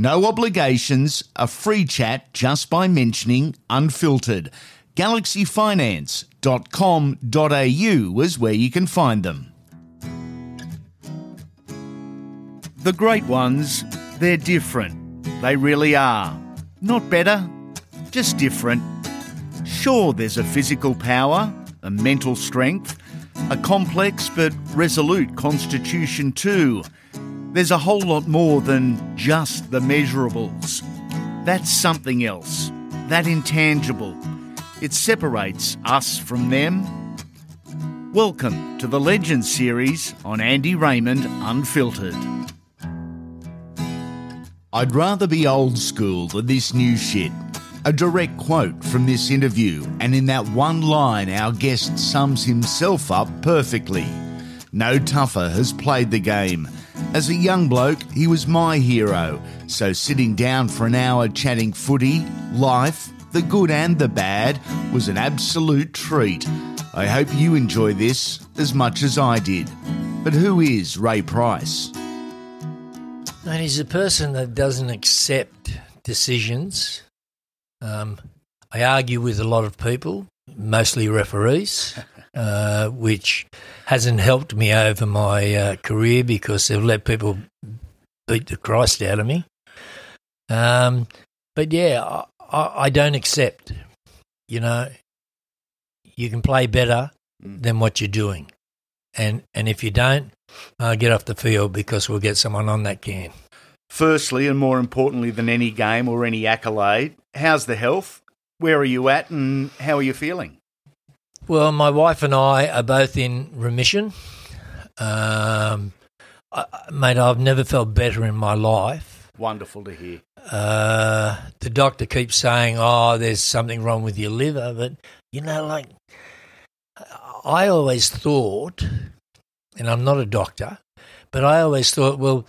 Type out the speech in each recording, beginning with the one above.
No obligations, a free chat just by mentioning Unfiltered. GalaxyFinance.com.au is where you can find them. The great ones, they're different. They really are. Not better, just different. Sure, there's a physical power, a mental strength, a complex but resolute constitution too. There's a whole lot more than just the measurables. That's something else, that intangible. It separates us from them. Welcome to the Legends series on Andy Raymond Unfiltered. I'd rather be old school than this new shit. A direct quote from this interview, and in that one line, our guest sums himself up perfectly. No tougher has played the game. As a young bloke, he was my hero, so sitting down for an hour chatting footy, life, the good and the bad, was an absolute treat. I hope you enjoy this as much as I did. But who is Ray Price? And he's a person that doesn't accept decisions. Um, I argue with a lot of people, mostly referees, uh, which hasn't helped me over my uh, career because they've let people beat the Christ out of me. Um, but yeah, I, I, don't accept. You know, you can play better than what you're doing, and and if you don't, uh, get off the field because we'll get someone on that can. Firstly, and more importantly than any game or any accolade, how's the health? Where are you at and how are you feeling? Well, my wife and I are both in remission. Um, I, mate, I've never felt better in my life. Wonderful to hear. Uh, the doctor keeps saying, "Oh, there's something wrong with your liver," but you know, like I always thought, and I'm not a doctor, but I always thought, well,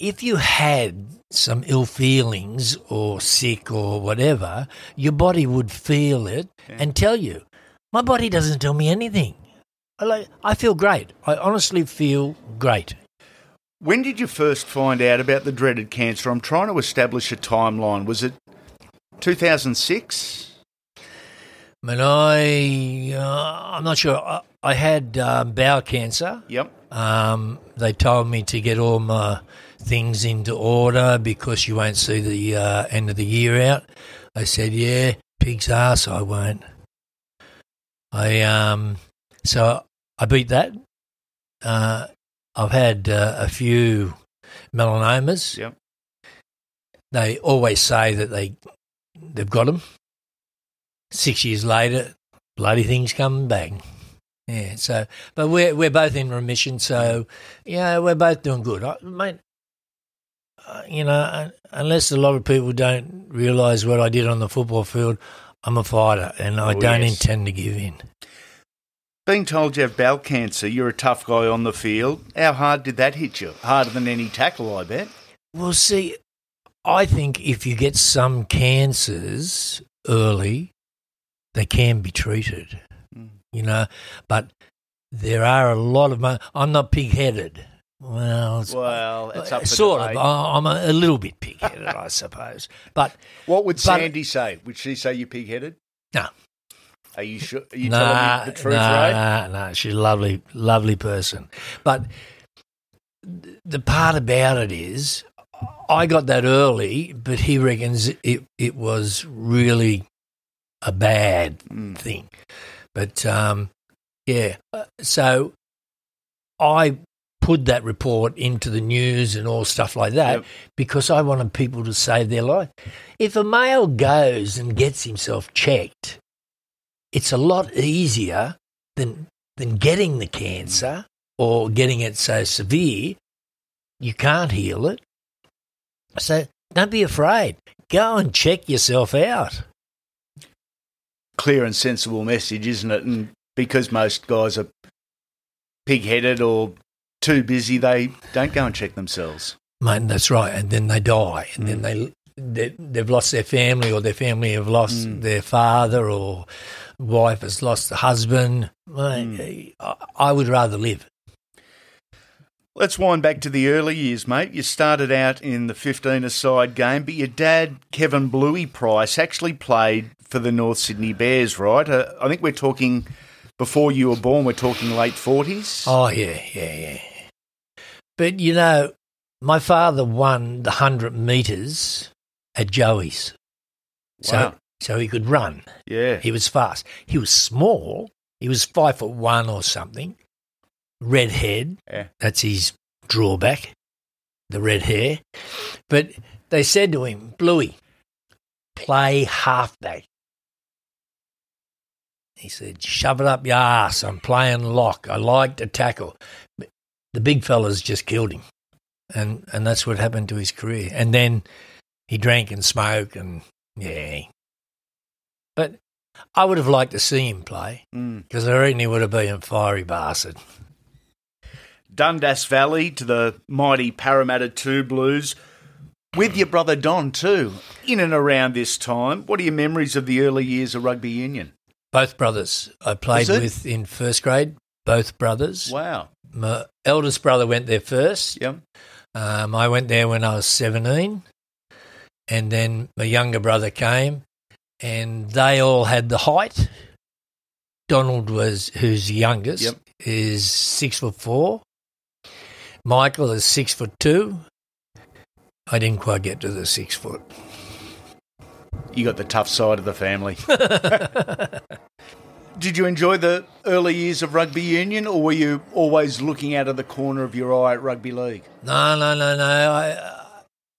if you had some ill feelings or sick or whatever, your body would feel it and tell you. My body doesn't tell me anything. I like I feel great. I honestly feel great. When did you first find out about the dreaded cancer? I'm trying to establish a timeline. Was it 2006? When I, uh, I'm not sure. I, I had um, bowel cancer. Yep. Um, they told me to get all my things into order because you won't see the uh, end of the year out. I said, "Yeah, pig's ass, I won't." I um, so I beat that. Uh, I've had uh, a few melanomas. Yep. They always say that they they've got them. Six years later, bloody things come back. Yeah. So, but we're we're both in remission. So, yeah, we're both doing good. I, mate, uh, you know, unless a lot of people don't realise what I did on the football field, I'm a fighter, and I Oh, don't yes. intend to give in. Being told you have bowel cancer, you're a tough guy on the field. How hard did that hit you? Harder than any tackle, I bet. Well, see, I think if you get some cancers early, they can be treated, Mm. you know, but there are a lot of. Mo- I'm not pig headed. Well, it's, Well, it's up for sort debate. of. I- I'm a, a little bit pig headed, I suppose. But What would but- Sandy say? Would she say you're pig-headed? no, Are you sure? Are you nah, telling me the truth, nah, Ray? nah, nah. She's a lovely, lovely person. But the part about it is, I got that early, but he reckons it it was really a bad Mm. thing. But um, yeah, uh, so I put that report into the news and all stuff like that Yep. because I wanted people to save their life. If a male goes and gets himself checked, it's a lot easier than than getting the cancer or getting it so severe you can't heal it. So don't be afraid. Go and check yourself out. Clear and sensible message, isn't it? And because most guys are pig headed or too busy, they don't go and check themselves. Mate, that's right. And then they die, and then mm. they, they they've lost their family, or their family have lost mm. their father, or wife has lost the husband. Mate, mm. eh, I, I would rather live. Let's wind back to the early years, mate. You started out in the 15 side game, but your dad, Kevin Bluey Price, actually played for the North Sydney Bears, right? Uh, I think we're talking before you were born, we're talking late 40s. Oh yeah, yeah, yeah. But you know, my father won the hundred meters at Joey's, so so he could run. Yeah. He was fast. He was small. He was five foot one or something. Red head. Yeah. That's his drawback, the red hair. But they said to him, Bluey, play halfback. He said, shove it up your ass. I'm playing lock. I like to tackle. The big fellas just killed him. And, and that's what happened to his career. And then he drank and smoked and, yeah. But I would have liked to see him play Mm. because I reckon he would have been a fiery bastard. Dundas Valley to the mighty Parramatta 2 Blues. With your brother Don, too, in and around this time. What are your memories of the early years of rugby union? Both brothers I played with in first grade. Both brothers. Wow. My eldest brother went there first. Yep. Um, I went there when I was 17. And then my younger brother came, and they all had the height. Donald was, who's the youngest, Yep. is six foot four. Michael is six foot two. I didn't quite get to the six foot. You got the tough side of the family. Did you enjoy the early years of rugby union, or were you always looking out of the corner of your eye at rugby league? No, no, no, no. I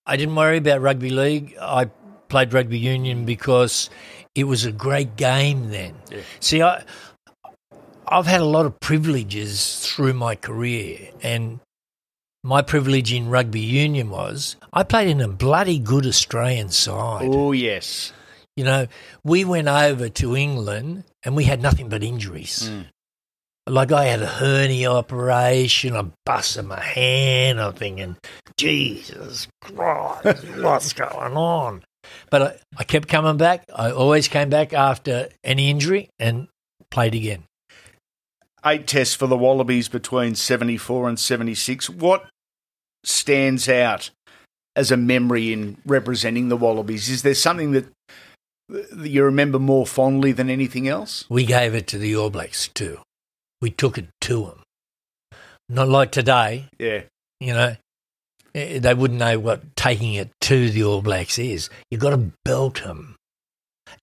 I didn't worry about rugby league. I played rugby union because it was a great game then. Yeah. See, I I've had a lot of privileges through my career, and my privilege in rugby union was I played in a bloody good Australian side. Oh, yes. You know, we went over to England and we had nothing but injuries. Mm. Like I had a hernia operation, I busted my hand. I'm thinking, Jesus Christ, what's going on? But I, I kept coming back. I always came back after any injury and played again. Eight tests for the Wallabies between 74 and 76. What stands out as a memory in representing the Wallabies? Is there something that that you remember more fondly than anything else? We gave it to the All Blacks too. We took it to them. Not like today, Yeah. you know, they wouldn't know what taking it to the All Blacks is. You've got to belt them.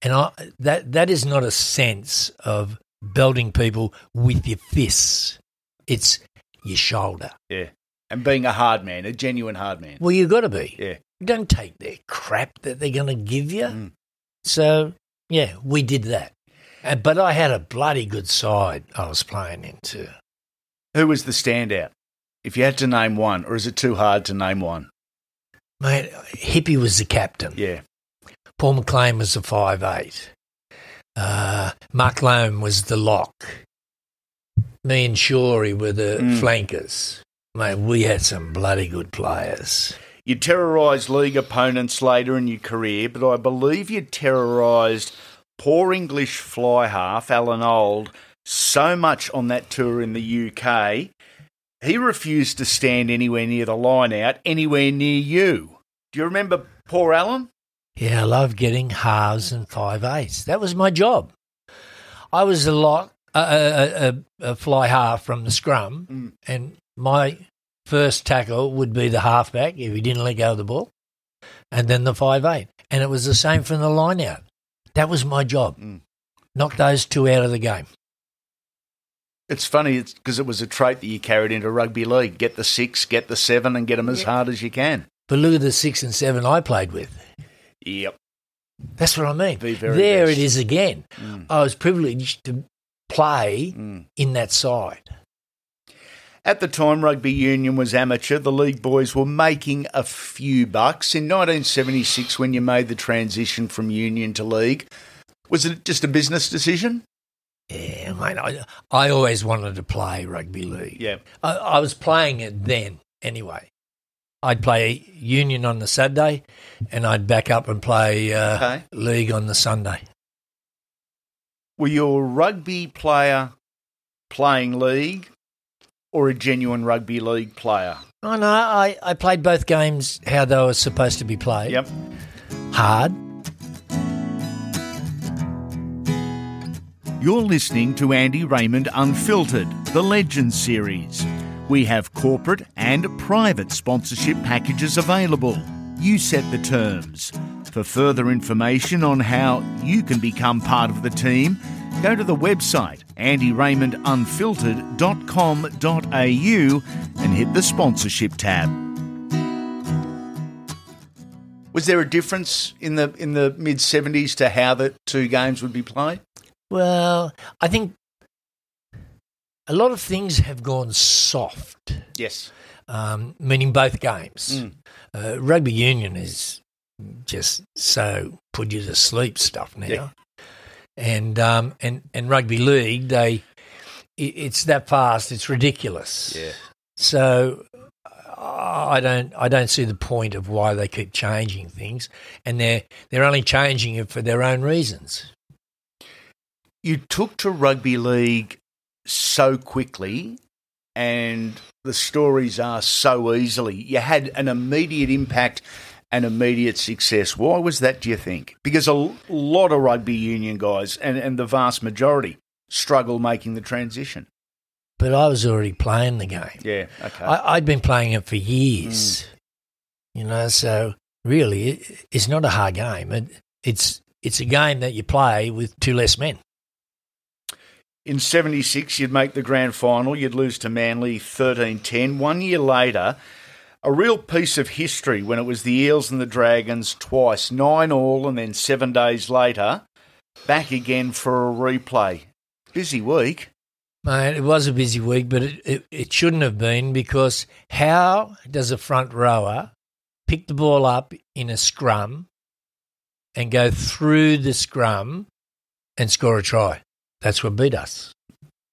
And I, that, that is not a sense of belting people with your fists. It's your shoulder. Yeah. And being a hard man, a genuine hard man. Well, you've got to be. Yeah. Don't take their crap that they're going to give you. Mm. So, yeah, we did that. And, but I had a bloody good side I was playing into. Who was the standout? If you had to name one, or is it too hard to name one? Mate, Hippie was the captain. Yeah. Paul McLean was the five eight. Uh, Mark Loane was the lock. Me and Shorey were the Mm. flankers. Mate, we had some bloody good players. You terrorised league opponents later in your career, but I believe you terrorised poor English fly half, Alan Old, so much on that tour in the UK. He refused to stand anywhere near the line out, anywhere near you. Do you remember poor Alan? Yeah, I love getting halves and five eights. That was my job. I was a lot a, a, a, a fly half from the scrum, Mm. and my first tackle would be the halfback if he didn't let go of the ball, and then the five eight, and it was the same from the line out. That was my job. Mm. Knock those two out of the game. It's funny it's because it was a trait that you carried into rugby league. Get the six, get the seven, and get them as hard as you can. But look at the six and seven I played with. Yep. That's what I mean. The there best. it is again. Mm. I was privileged to play Mm. in that side. At the time, rugby union was amateur. The league boys were making a few bucks. In 1976, when you made the transition from union to league, was it just a business decision? Yeah, mate. I, I always wanted to play rugby league. Yeah. I, I was playing it then anyway. I'd play union on the Saturday, and I'd back up and play uh, Okay. league on the Sunday. Were you a rugby player playing league or a genuine rugby league player? Oh no, I, I played both games how they were supposed to be played. Yep. Hard. You're listening to Andy Raymond Unfiltered, the Legends series. We have corporate and private sponsorship packages available. You set the terms. For further information on how you can become part of the team, go to the website andyraymondunfiltered.com.au and hit the sponsorship tab. Was there a difference in the in the mid 70s to how the two games would be played? Well, I think a lot of things have gone soft, Yes. um, meaning both games. Mm. Uh, rugby union is just so put you to sleep stuff now, Yeah. And um, and and rugby league they it, it's that fast, it's ridiculous. Yeah. So I don't I don't see the point of why they keep changing things, and they're they're only changing it for their own reasons. You took to rugby league so quickly, and the stories are so easily. You had an immediate impact and immediate success. Why was that, do you think? Because a lot of rugby union guys, and, and the vast majority, struggle making the transition. But I was already playing the game. Yeah, okay. I, I'd been playing it for years, mm. you know. So really, it, it's not a hard game. It, it's it's a game that you play with two less men. In 76, you'd make the grand final. You'd lose to Manly 13 10. One year later, a real piece of history when it was the Eels and the Dragons twice, nine all, and then seven days later, back again for a replay. Busy week. Mate, it was a busy week, but it, it, it shouldn't have been because how does a front rower pick the ball up in a scrum and go through the scrum and score a try? That's what beat us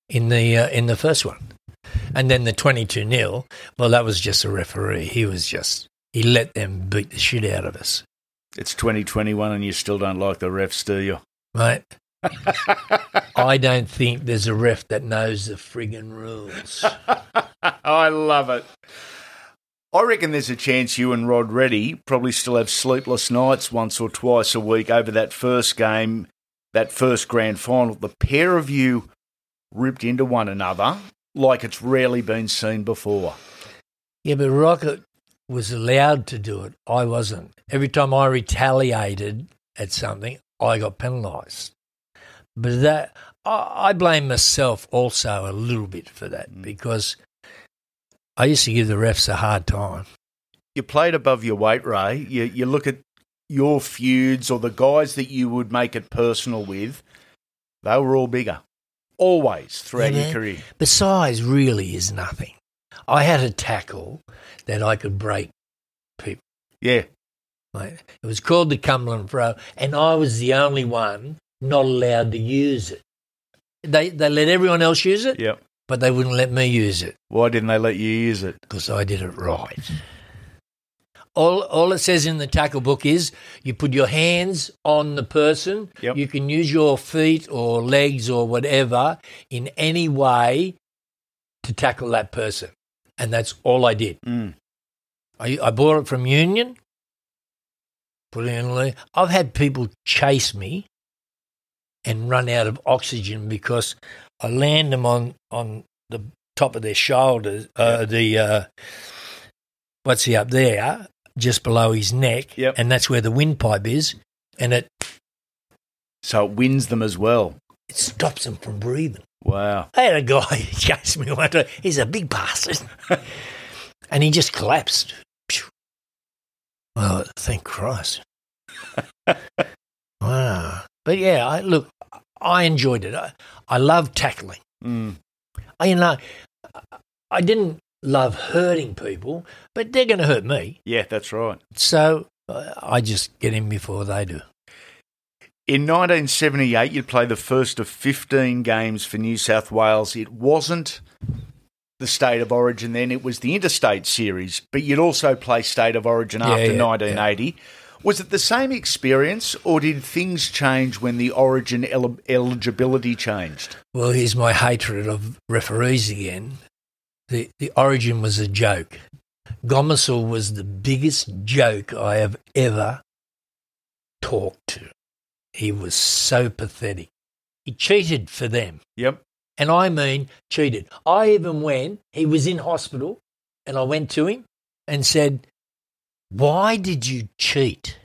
in the uh, in the first one, and then the twenty two 0 Well, that was just a referee. He was just he let them beat the shit out of us, It's 2021 and you still don't like the refs, do you? mate. I don't think there's a ref that knows the friggin' rules. I love it. I reckon there's a chance you and Rod Reddy probably still have sleepless nights once or twice a week over that first game, that first grand final. The pair of you ripped into one another like it's rarely been seen before. Yeah, but Rocket was allowed to do it. I wasn't. Every time I retaliated at something, I got penalised. But that I, I blame myself also a little bit for that mm. because I used to give the refs a hard time. You played above your weight, Ray. You, you look at your feuds or the guys that you would make it personal with, they were all bigger. Always throughout Yeah, your career. But size really is nothing. I had a tackle that I could break people. Yeah. It was called the Cumberland Throw, and I was the only one not allowed to use it. They they let everyone else use it, Yep. but they wouldn't let me use it Why didn't they let you use it? because I did it right. All all it says in the tackle book is you put your hands on the person. Yep. You can use your feet or legs or whatever in any way to tackle that person, and that's all I did. Mm. I, I bought it from Union. Put it in. I've had people chase me and run out of oxygen because I land them on on the top of their shoulders. Uh, the uh, what's he up there, just below his neck, Yep. and that's where the windpipe is, and it So it winds them as well. it stops them from breathing. Wow. I had a guy who chased me one day. He's a big bastard. and he just collapsed. Well, thank Christ. wow. But yeah, I, look, I enjoyed it. I, I love tackling. Mm. I, you know, I didn't love hurting people, but they're going to hurt me. Yeah, that's right. So uh, I just get in before they do. In 1978, you'd play the first of 15 games for New South Wales. It wasn't the State of Origin then, it was the Interstate Series, but you'd also play State of Origin Yeah, after yeah, 1980. Was it the same experience, or did things change when the Origin el- eligibility changed? Well, here's my hatred of referees again. The the origin was a joke. Gomersall was the biggest joke I have ever talked to. He was so pathetic. He cheated for them. Yep. And I mean cheated. I even went, he was in hospital, and I went to him and said, Why did you cheat?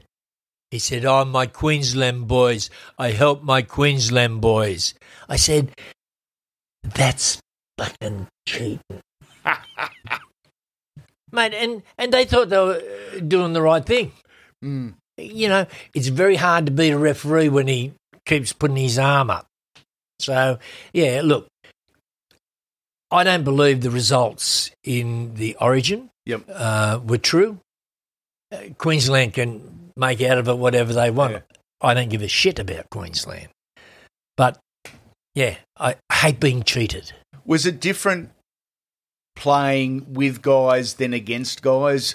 He said, Oh, my Queensland boys. I help my Queensland boys. I said, That's fucking cheating. Mate, and, and they thought they were uh, doing the right thing. Mm. You know, it's very hard to beat a referee when he keeps putting his arm up. So, yeah, look, I don't believe the results in the origin Yep. uh, were true. Uh, Queensland can make out of it whatever they want. Yeah. I don't give a shit about Queensland. But, yeah, I hate being cheated. Was it different playing with guys than against guys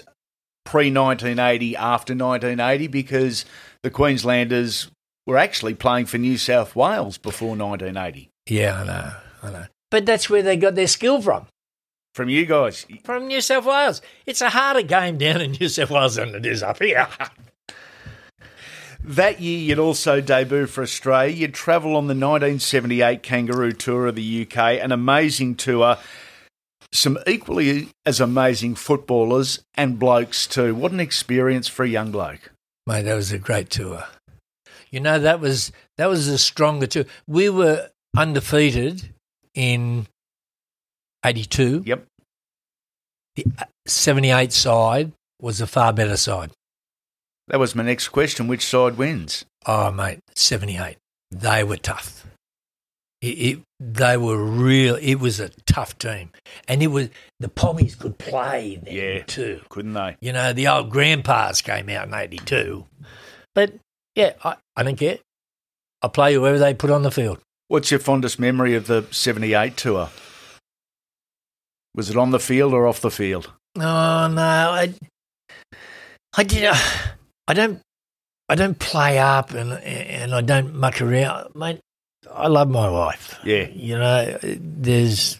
pre 1980, after 1980? Because the Queenslanders were actually playing for New South Wales before 1980. Yeah, I know, I know. But that's where they got their skill from. From you guys. from New South Wales. It's a harder game down in New South Wales than it is up here. That year, you'd also debut for Australia. You'd travel on the 1978 Kangaroo Tour of the UK, an amazing tour. Some equally as amazing footballers and blokes, too. What an experience for a young bloke. Mate, that was a great tour. You know, that was that was a stronger tour. We were undefeated in eighty two. Yep. The uh, seventy eight side was a far better side. That was my next question. Which side wins? Oh mate, seventy eight. They were tough. It, it, they were real. It was a tough team, and it was the Pommies could play then Yeah. too. Couldn't they? You know, the old grandpas came out in 82. But yeah, I, I don't care. I play whoever they put on the field. What's your fondest memory of the 78 tour? Was it on the field or off the field? Oh, no. I, I did. Uh, I don't. I don't play up and and I don't muck around, mate. I love my wife. Yeah. You know, there's,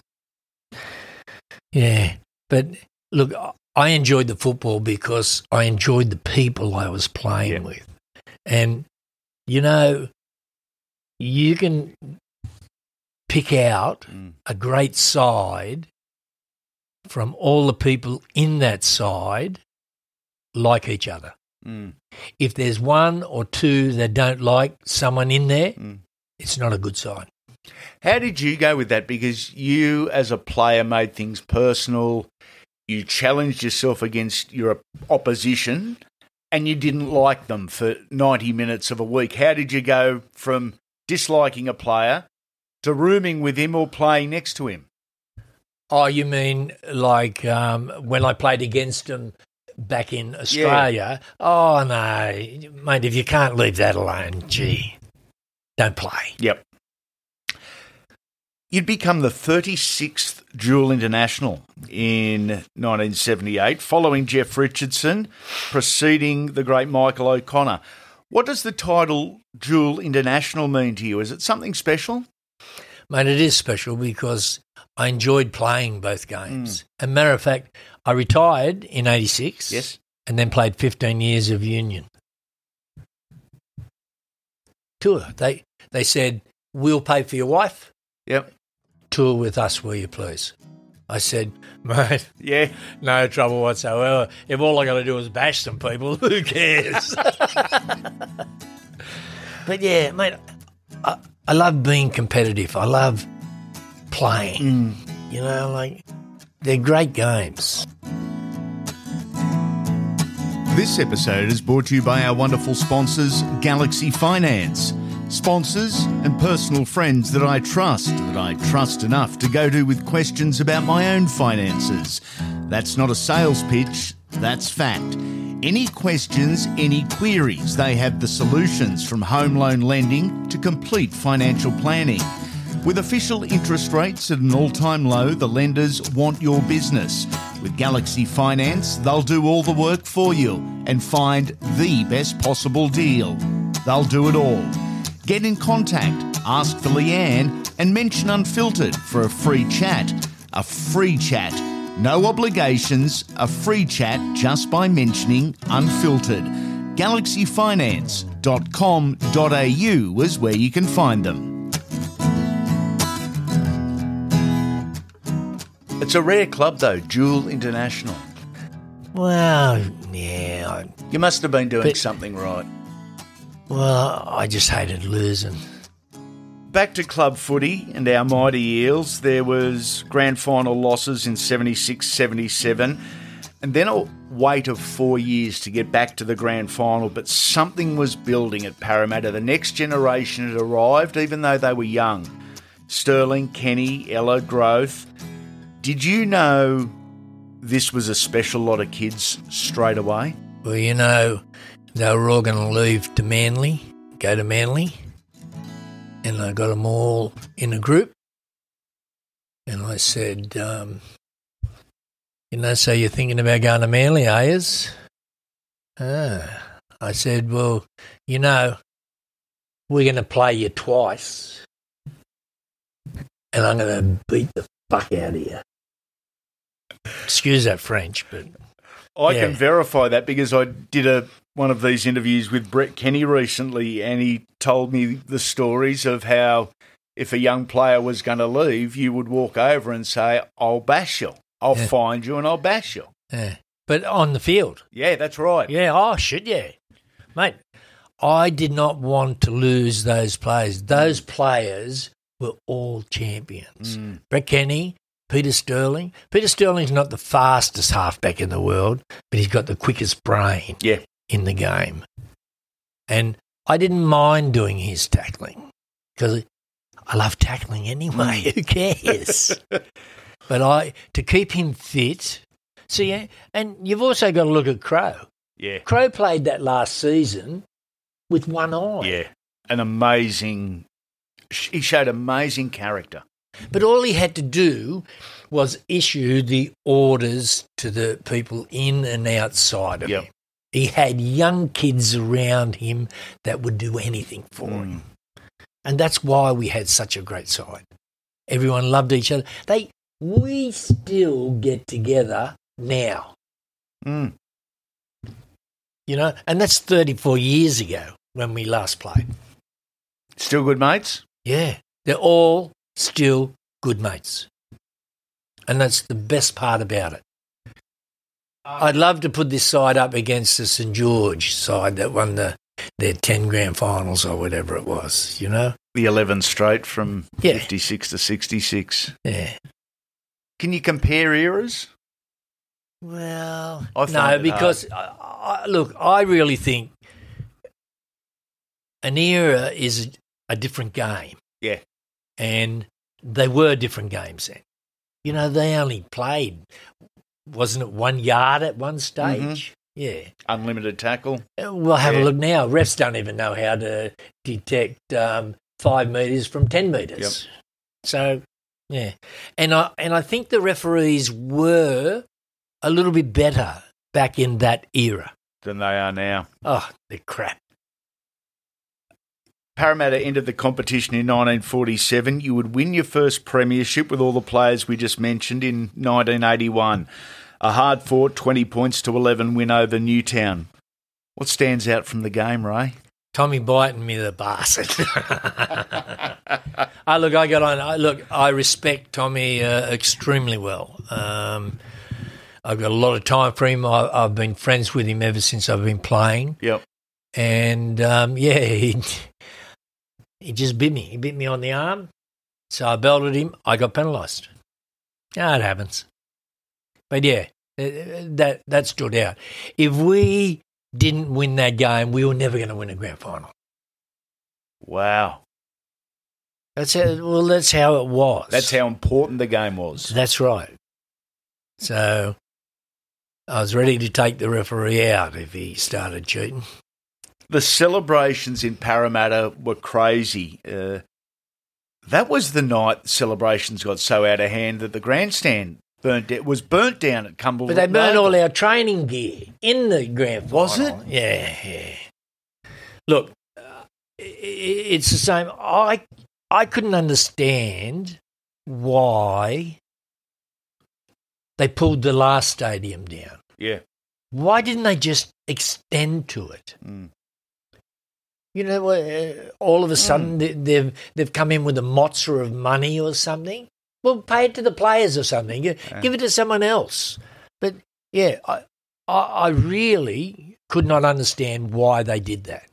yeah. But look, I enjoyed the football because I enjoyed the people I was playing Yeah. with. And, you know, you can pick out Mm. a great side from all the people in that side like each other. Mm. If there's one or two that don't like someone in there, Mm. It's not a good sign. How did you go with that? Because you, as a player, made things personal. You challenged yourself against your opposition, and you didn't like them for 90 minutes of a week. How did you go from disliking a player to rooming with him or playing next to him? Oh, you mean like um, when I played against him back in Australia? Oh, no. Mate, if you can't leave that alone, gee, don't play. Yep. You'd become the 36th dual international in 1978, following Geoff Richardson, preceding the great Michael O'Connor. What does the title dual international mean to you? Is it something special? Mate, it is special because I enjoyed playing both games. Hmm. As a matter of fact, I retired in 86 Yes. and then played 15 years of union. Tour. They, they said, we'll pay for your wife. Yep. Tour with us, will you please? I said, mate, Yeah. no trouble whatsoever. If all I got to do is bash some people, who cares? but yeah, mate, I, I love being competitive. I love playing. Mm. You know, like they're great games. This episode is brought to you by our wonderful sponsors, Galaxy Finance. Sponsors and personal friends that I trust, that I trust enough to go to with questions about my own finances. That's not a sales pitch, that's fact. Any questions, any queries, they have the solutions from home loan lending to complete financial planning. With official interest rates at an all time low, the lenders want your business. With Galaxy Finance, they'll do all the work for you and find the best possible deal. They'll do it all. Get in contact, ask for Leanne, and mention Unfiltered for a free chat. A free chat. No obligations, a free chat just by mentioning Unfiltered. GalaxyFinance.com.au is where you can find them. It's a rare club, though, Dual International. Well, yeah. I, You must have been doing But- something right. well, I just hated losing. Back to club footy and our mighty Eels. There was grand final losses in 76 77 and then a wait of four years to get back to the grand final. But something was building at Parramatta. The next generation had arrived, even though they were young. Sterling, Kenny, Ella, Grothe. Did you know this was a special lot of kids straight away? Well, you know, they were all going to leave to Manly, go to Manly, and I got them all in a group. And I said, um, you know, so you're thinking about going to Manly, are yous? Ah. I said, well, you know, we're going to play you twice, and I'm going to beat the fuck out of here. Excuse that French, but I Yeah. can verify that because I did a one of these interviews with Brett Kenny recently, and he told me the stories of how if a young player was going to leave, you would walk over and say, "I'll bash you. I'll Yeah. find you, and I'll bash you." yeah. but on the field. Yeah, that's right. Yeah, oh shit, yeah. Mate, I did not want to lose those players. Those players were all champions. Mm. Brett Kenny, Peter Sterling. Peter Sterling's not the fastest halfback in the world, but he's got the quickest brain Yeah. in the game. And I didn't mind doing his tackling because I love tackling anyway. Who cares? but I to keep him fit. See, and you've also got to look at Crow. Yeah, Crow played that last season with one eye. yeah. An amazing. He showed amazing character. But all he had to do was issue the orders to the people in and outside of Yep. him. He had young kids around him that would do anything for Mm. him. And that's why we had such a great side. Everyone loved each other. They we still get together now. Mm. You know, and that's 34 years ago when we last played. Still good mates. Yeah, they're all still good mates. And that's the best part about it. Um, I'd love to put this side up against the St George side that won the their 10 grand finals or whatever it was, you know? The eleven straight from Yeah. fifty-six to sixty-six. Yeah. Can you compare eras? Well, I no, because I, I, look, I really think an era is a different game. Yeah. And they were different games then. You know, they only played, wasn't it one yard at one stage? Yeah. Unlimited tackle. Uh, We'll have Yeah. a look now. Refs don't even know how to detect um, five metres from 10 metres. So, yeah. And I, and I think the referees were a little bit better back in that era. than they are now. Oh, they're crap. Parramatta entered the competition in 1947. You would win your first premiership with all the players we just mentioned in 1981. A hard fought 20 points to 11 win over Newtown. What stands out from the game, Ray? Tommy biting me the bastard. I look, I got on. I, look, I respect Tommy uh, extremely well. Um, I've got a lot of time for him. I, I've been friends with him ever since I've been playing, Yep. and um, yeah, he he just bit me. He bit me on the arm, So I belted him. I got penalised. Yeah, it happens. But yeah, uh, that that stood out. If we didn't win that game, we were never going to win a grand final. Wow. That's how, well. That's how it was. That's how important the game was. That's right. So I was ready to take the referee out if he started cheating. The celebrations in Parramatta were crazy. Uh, that was the night celebrations got so out of hand that the grandstand burnt it was burnt down at Cumberland. But they burned all our training gear in the grand final. Was it? Yeah, yeah. Look, uh, it's the same. I I couldn't understand why they pulled the last stadium down. Yeah. Why didn't they just extend to it? Mm. You know, uh, all of a sudden they, they've they've come in with a mozza of money or something. Well, pay it to the players or something. Gi- Give it to someone else. But yeah, I, I I really could not understand why they did that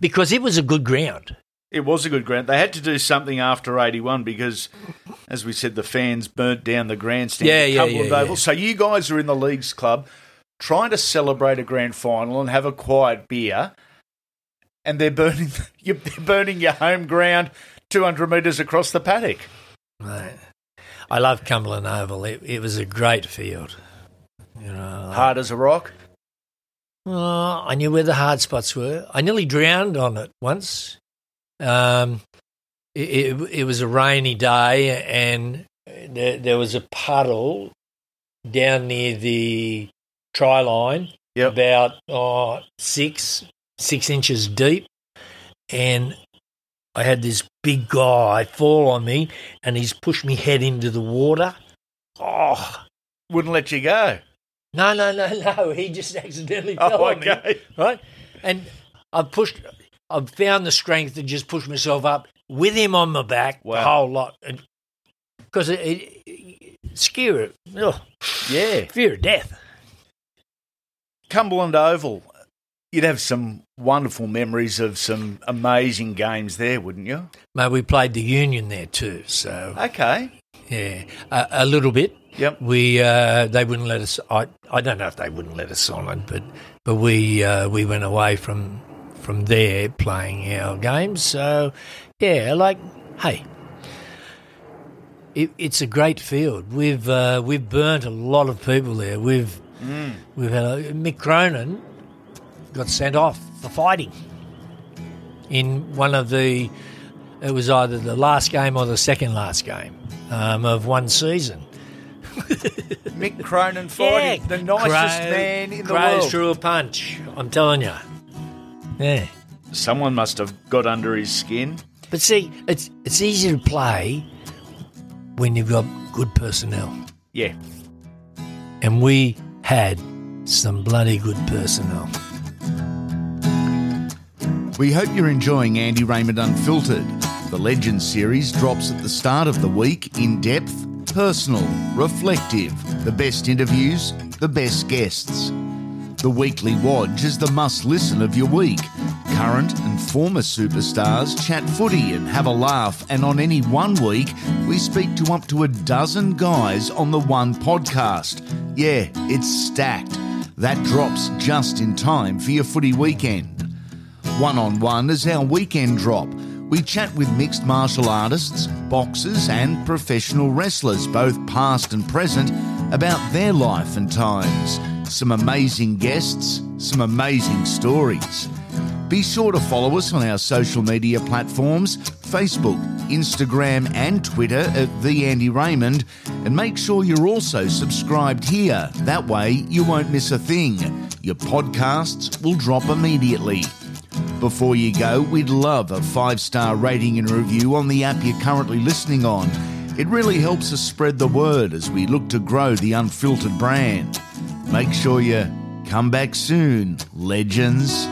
because it was a good ground. It was a good ground. They had to do something after 81 because, as we said, the fans burnt down the grandstand Yeah, yeah, yeah, yeah. So you guys are in the Leagues Club trying to celebrate a grand final and have a quiet beer, and they're burning, you're burning your home ground 200 metres across the paddock. Right. I love Cumberland Oval. It, it was a great field. You know, Hard as a rock. Oh, I knew where the hard spots were. I nearly drowned on it once. Um, it, it, it was a rainy day, and there, there was a puddle down near the try line, Yep. about oh, six six inches deep, and I had this big guy fall on me, and he's pushed me head into the water. Oh, Wouldn't let you go. no, no, no, no! He just accidentally Oh, fell on me okay. right? And I've pushed, I've found the strength to just push myself up with him on my back, the whole lot, because it, it, it scare, oh, Yeah. fear of death. Cumberland Oval. You'd have some wonderful memories of some amazing games there, wouldn't you? Mate, we played the Union there too, so Okay. yeah, a, a little bit. Yep. We uh, they wouldn't let us. I I don't know if they wouldn't let us on it, but but we uh, we went away from from there playing our games. So yeah, like hey, it, it's a great field. We've uh, we've burnt a lot of people there. We've we've had a, Mick Cronin got sent off for fighting in one of the. It was either the last game or the second last game um, of one season. Mick Cronin fighting the nicest Crow- man in the Crows world. threw a punch. I'm telling you. Yeah, Someone must have got under his skin. but see, it's it's easy to play when you've got good personnel, Yeah. and we had some bloody good personnel. We hope you're enjoying Andy Raymond Unfiltered. The Legends series drops at the start of the week in depth, personal, reflective, the best interviews, the best guests. The Weekly Wodge is the must listen of your week. Current and former superstars chat footy and have a laugh, and on any one week, we speak to up to a dozen guys on the one podcast. Yeah, it's stacked. That drops just in time for your footy weekend. One on One is our weekend drop. We chat with mixed martial artists, boxers, and professional wrestlers, both past and present, about their life and times. Some amazing guests, some amazing stories. Be sure to follow us on our social media platforms Facebook, Instagram, and Twitter at The Andy Raymond. And make sure you're also subscribed here. That way, you won't miss a thing. Your podcasts will drop immediately. Before you go, we'd love a five star rating and review on the app you're currently listening on. It really helps us spread the word as we look to grow the unfiltered brand. Make sure you come back soon, legends.